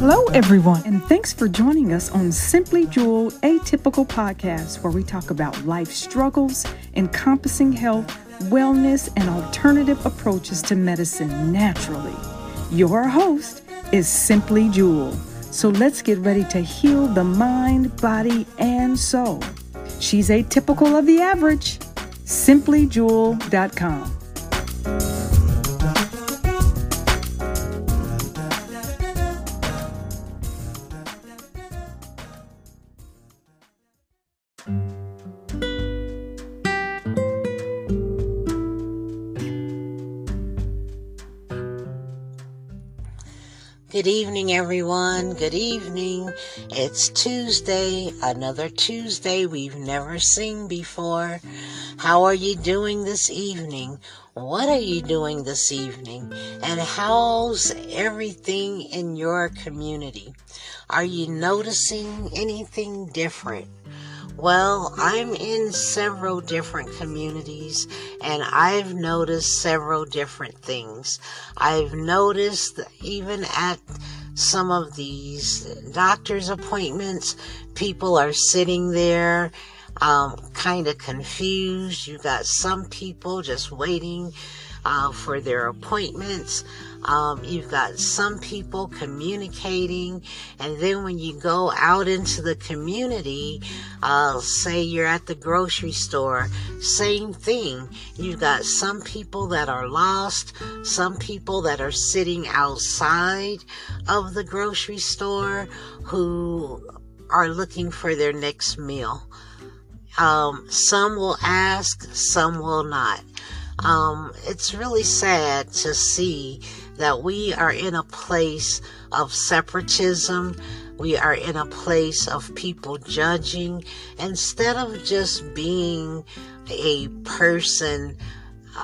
Hello, everyone, and thanks for joining us on Simply Jewel Atypical Podcast, where we talk about life struggles, encompassing health, wellness, and alternative approaches to medicine naturally. Your host is Simply Jewel. So let's get ready to heal the mind, body, and soul. She's atypical of the average. SimplyJewel.com. Good evening, everyone. Good evening. It's Tuesday, another Tuesday we've never seen before. How are you doing this evening? What are you doing this evening? And how's everything in your community? Are you noticing anything different? Well, I'm in several different communities and I've noticed several different things. I've noticed even at some of these doctor's appointments, people are sitting there um, kind of confused. You got some people just waiting uh, for their appointments. Um, you've got some people communicating, and then when you go out into the community, uh, say you're at the grocery store, same thing. You've got some people that are lost, some people that are sitting outside of the grocery store who are looking for their next meal. Um, some will ask, some will not. Um, it's really sad to see that we are in a place of separatism. We are in a place of people judging instead of just being a person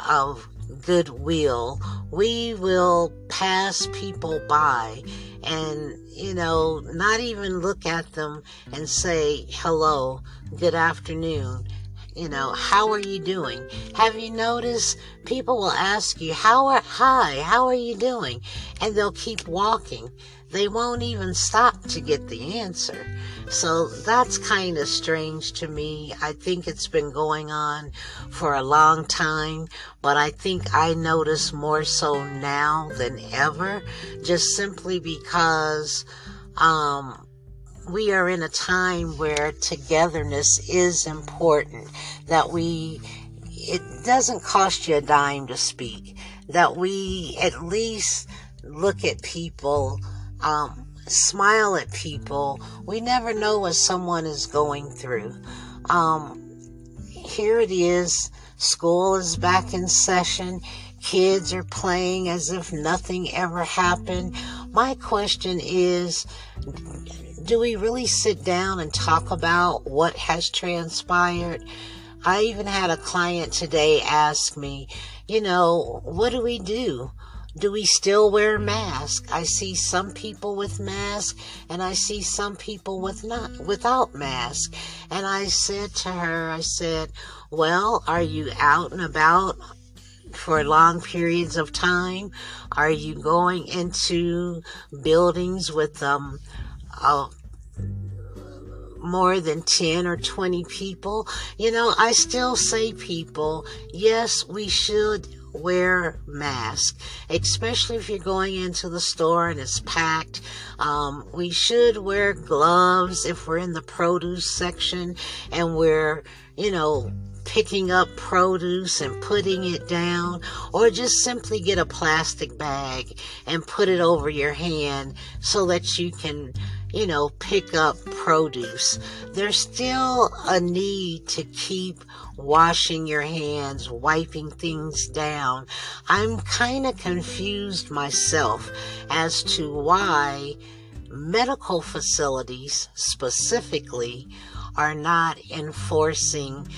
of goodwill. We will pass people by and, you know, not even look at them and say, hello, good afternoon you know, how are you doing? Have you noticed people will ask you, how are, hi, how are you doing? And they'll keep walking. They won't even stop to get the answer. So that's kind of strange to me. I think it's been going on for a long time, but I think I notice more so now than ever, just simply because, um, we are in a time where togetherness is important, that we, it doesn't cost you a dime to speak, that we at least look at people, um, smile at people. We never know what someone is going through. Um, here it is. School is back in session. Kids are playing as if nothing ever happened. My question is, do we really sit down and talk about what has transpired? I even had a client today ask me, you know, what do we do? Do we still wear masks? I see some people with masks and I see some people with not without masks. And I said to her, I said, well, are you out and about for long periods of time? Are you going into buildings with um uh, more than 10 or 20 people, you know, I still say people, yes, we should wear masks, especially if you're going into the store and it's packed. Um, we should wear gloves if we're in the produce section and we're, you know, picking up produce and putting it down, or just simply get a plastic bag and put it over your hand so that you can you know, pick up produce. There's still a need to keep washing your hands, wiping things down. I'm kind of confused myself as to why medical facilities specifically are not enforcing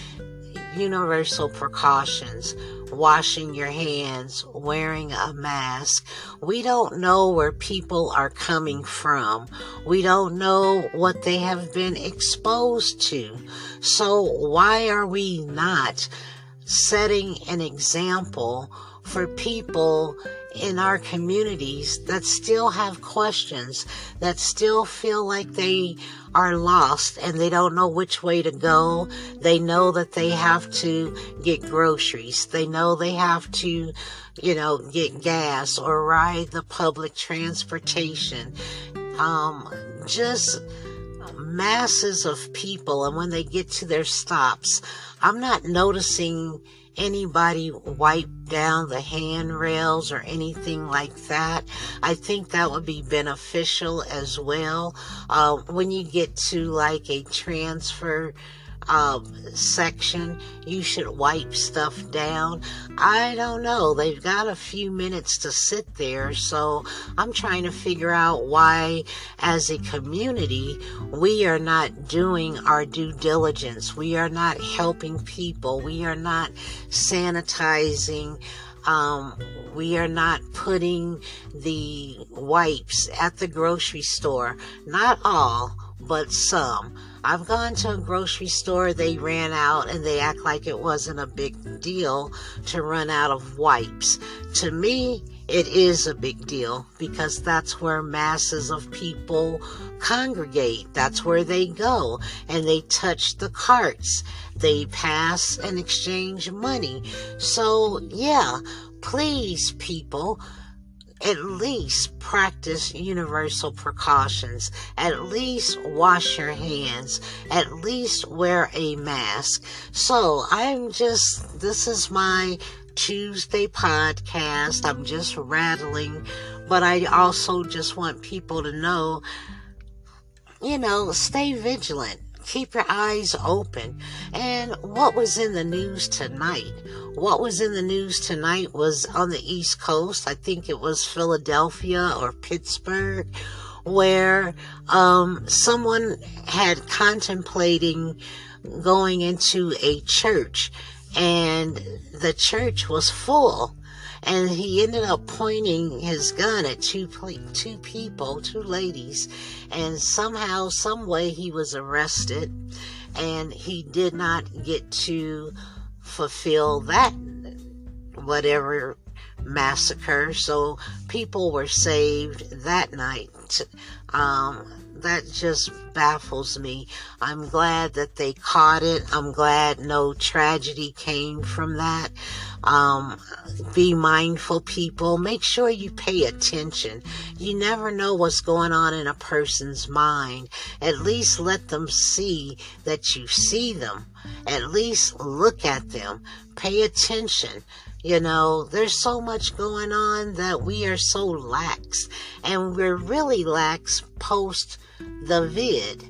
universal precautions washing your hands, wearing a mask. We don't know where people are coming from. We don't know what they have been exposed to. So why are we not setting an example for people in our communities that still have questions, that still feel like they are lost and they don't know which way to go. They know that they have to get groceries. They know they have to, you know, get gas or ride the public transportation. Um, just masses of people. And when they get to their stops, I'm not noticing anybody wipe down the handrails or anything like that. I think that would be beneficial as well. Uh, when you get to like a transfer um, section, you should wipe stuff down. I don't know. They've got a few minutes to sit there, so I'm trying to figure out why, as a community, we are not doing our due diligence. We are not helping people. We are not sanitizing. Um, we are not putting the wipes at the grocery store. Not all, but some. I've gone to a grocery store, they ran out, and they act like it wasn't a big deal to run out of wipes. To me, it is a big deal because that's where masses of people congregate. That's where they go and they touch the carts. They pass and exchange money. So, yeah, please, people, at least practice universal precautions. At least wash your hands. At least wear a mask. So I'm just, this is my Tuesday podcast. I'm just rattling, but I also just want people to know, you know, stay vigilant Keep your eyes open. And what was in the news tonight? What was in the news tonight was on the East Coast. I think it was Philadelphia or Pittsburgh, where um, someone had contemplating going into a church, and the church was full and he ended up pointing his gun at two two people, two ladies, and somehow, some way, he was arrested, and he did not get to fulfill that whatever massacre. So people were saved that night. Um, that just baffles me. I'm glad that they caught it. I'm glad no tragedy came from that. Um, be mindful, people. Make sure you pay attention. You never know what's going on in a person's mind. At least let them see that you see them. At least look at them. Pay attention. You know, there's so much going on that we are so lax. And we're really lax post the vid.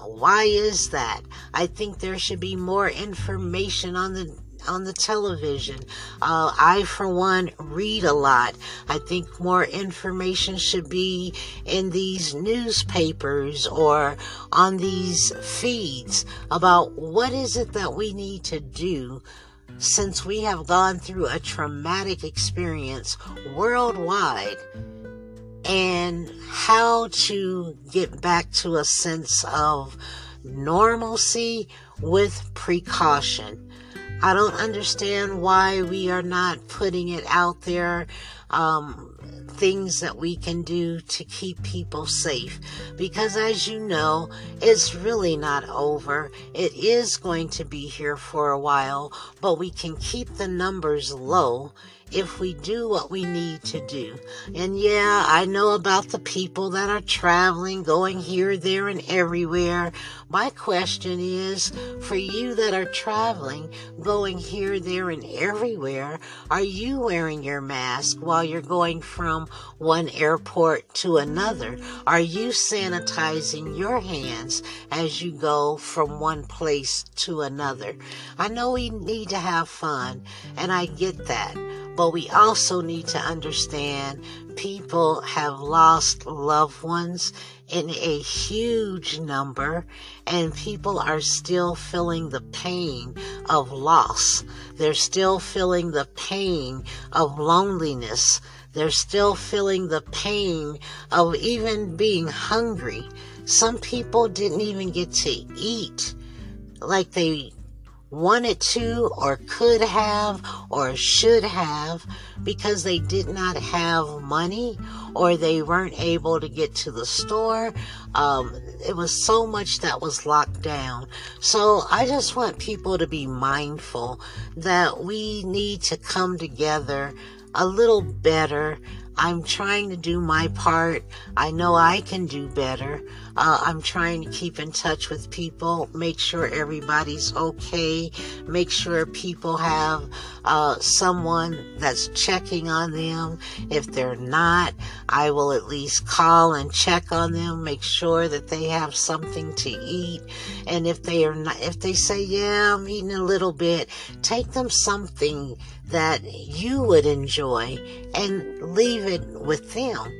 Why is that? I think there should be more information on the on the television. Uh, I, for one, read a lot. I think more information should be in these newspapers or on these feeds about what is it that we need to do since we have gone through a traumatic experience worldwide and how to get back to a sense of normalcy with precaution. I don't understand why we are not putting it out there. Um, things that we can do to keep people safe. Because as you know, it's really not over. It is going to be here for a while, but we can keep the numbers low if we do what we need to do. And yeah, I know about the people that are traveling, going here, there, and everywhere. My question is for you that are traveling, going here, there, and everywhere, are you wearing your mask while you're going from one airport to another? Are you sanitizing your hands as you go from one place to another? I know we need to have fun, and I get that. But we also need to understand people have lost loved ones in a huge number, and people are still feeling the pain of loss. They're still feeling the pain of loneliness. They're still feeling the pain of even being hungry. Some people didn't even get to eat like they wanted to or could have or should have because they did not have money or they weren't able to get to the store. Um, it was so much that was locked down. So I just want people to be mindful that we need to come together a little better. I'm trying to do my part. I know I can do better. Uh, I'm trying to keep in touch with people, make sure everybody's okay, make sure people have uh, someone that's checking on them. If they're not, I will at least call and check on them, make sure that they have something to eat. And if they are not, if they say, yeah, I'm eating a little bit, take them something that you would enjoy and leave it with them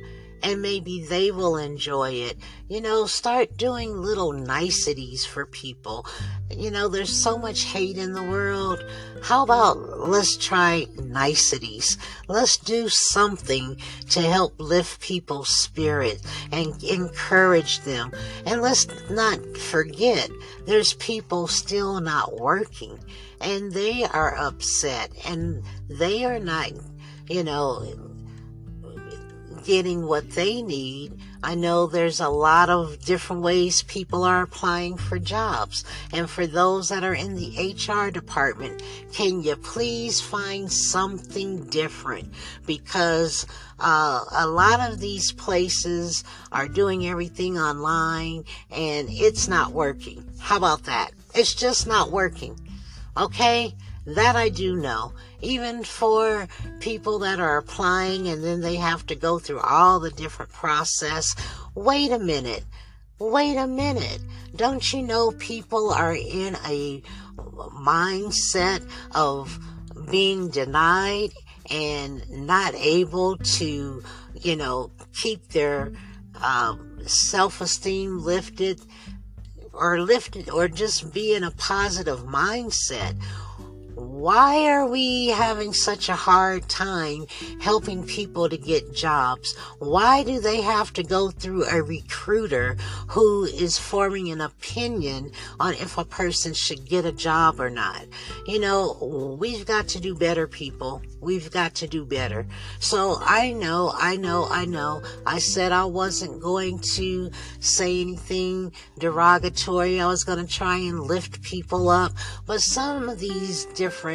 and maybe they will enjoy it. You know, start doing little niceties for people. You know, there's so much hate in the world. How about let's try niceties? Let's do something to help lift people's spirit and encourage them. And let's not forget, there's people still not working and they are upset and they are not, you know, getting what they need. I know there's a lot of different ways people are applying for jobs. And for those that are in the HR department, can you please find something different? Because uh, a lot of these places are doing everything online and it's not working. How about that? It's just not working. Okay? That I do know. Even for people that are applying and then they have to go through all the different process. Wait a minute. Wait a minute. Don't you know people are in a mindset of being denied and not able to, you know, keep their um, self esteem lifted or lifted or just be in a positive mindset why are we having such a hard time helping people to get jobs? Why do they have to go through a recruiter who is forming an opinion on if a person should get a job or not? You know, we've got to do better, people. We've got to do better. So I know, I know, I know. I said I wasn't going to say anything derogatory. I was going to try and lift people up. But some of these different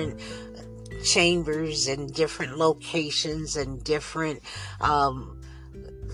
chambers and different locations and different um,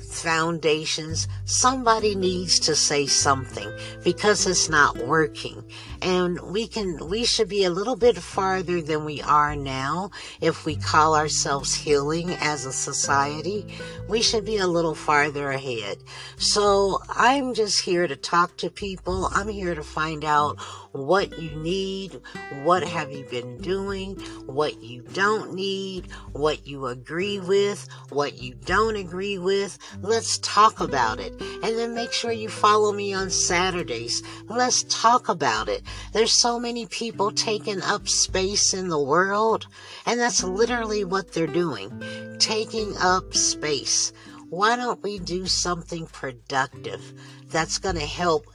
foundations, somebody needs to say something because it's not working. And we can, we should be a little bit farther than we are now if we call ourselves healing as a society. We should be a little farther ahead. So I'm just here to talk to people. I'm here to find out what you need, what have you been doing, what you don't need, what you agree with, what you don't agree with. Let's talk about it. And then make sure you follow me on Saturdays. Let's talk about it. There's so many people taking up space in the world, and that's literally what they're doing. Taking up space. Why don't we do something productive that's going to help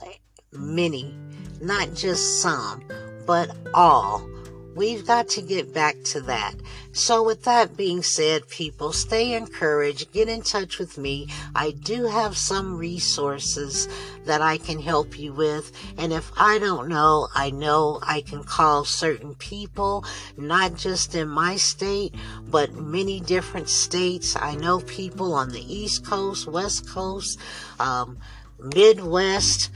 many, not just some, but all. We've got to get back to that. So, with that being said, people, stay encouraged. Get in touch with me. I do have some resources that I can help you with. And if I don't know, I know I can call certain people, not just in my state, but many different states. I know people on the East Coast, West Coast, um, Midwest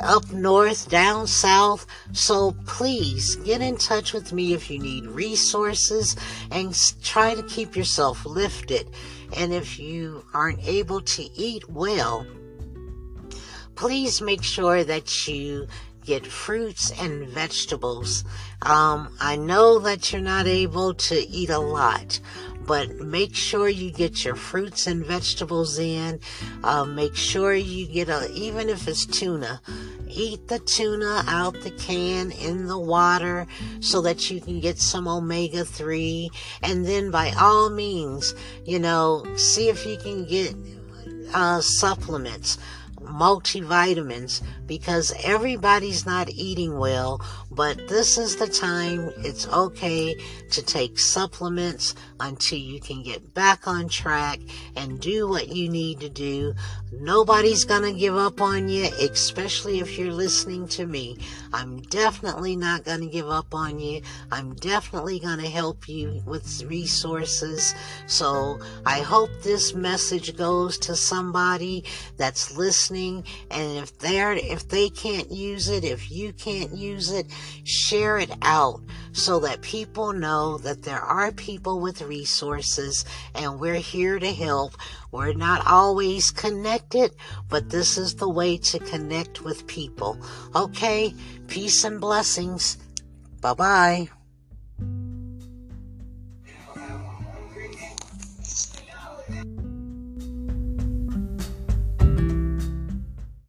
up north, down south. So please get in touch with me if you need resources and try to keep yourself lifted. And if you aren't able to eat well, please make sure that you get fruits and vegetables. Um, I know that you're not able to eat a lot, but make sure you get your fruits and vegetables in. Uh, make sure you get a, even if it's tuna, eat the tuna out the can in the water so that you can get some omega 3. And then by all means, you know, see if you can get uh, supplements multivitamins because everybody's not eating well, but this is the time it's okay to take supplements until you can get back on track and do what you need to do. Nobody's gonna give up on you, especially if you're listening to me. I'm definitely not gonna give up on you. I'm definitely gonna help you with resources. So I hope this message goes to somebody that's listening and if they're if they can't use it, if you can't use it, share it out so that people know that there are people with resources and we're here to help. We're not always connected, but this is the way to connect with people. Okay? Peace and blessings. Bye bye.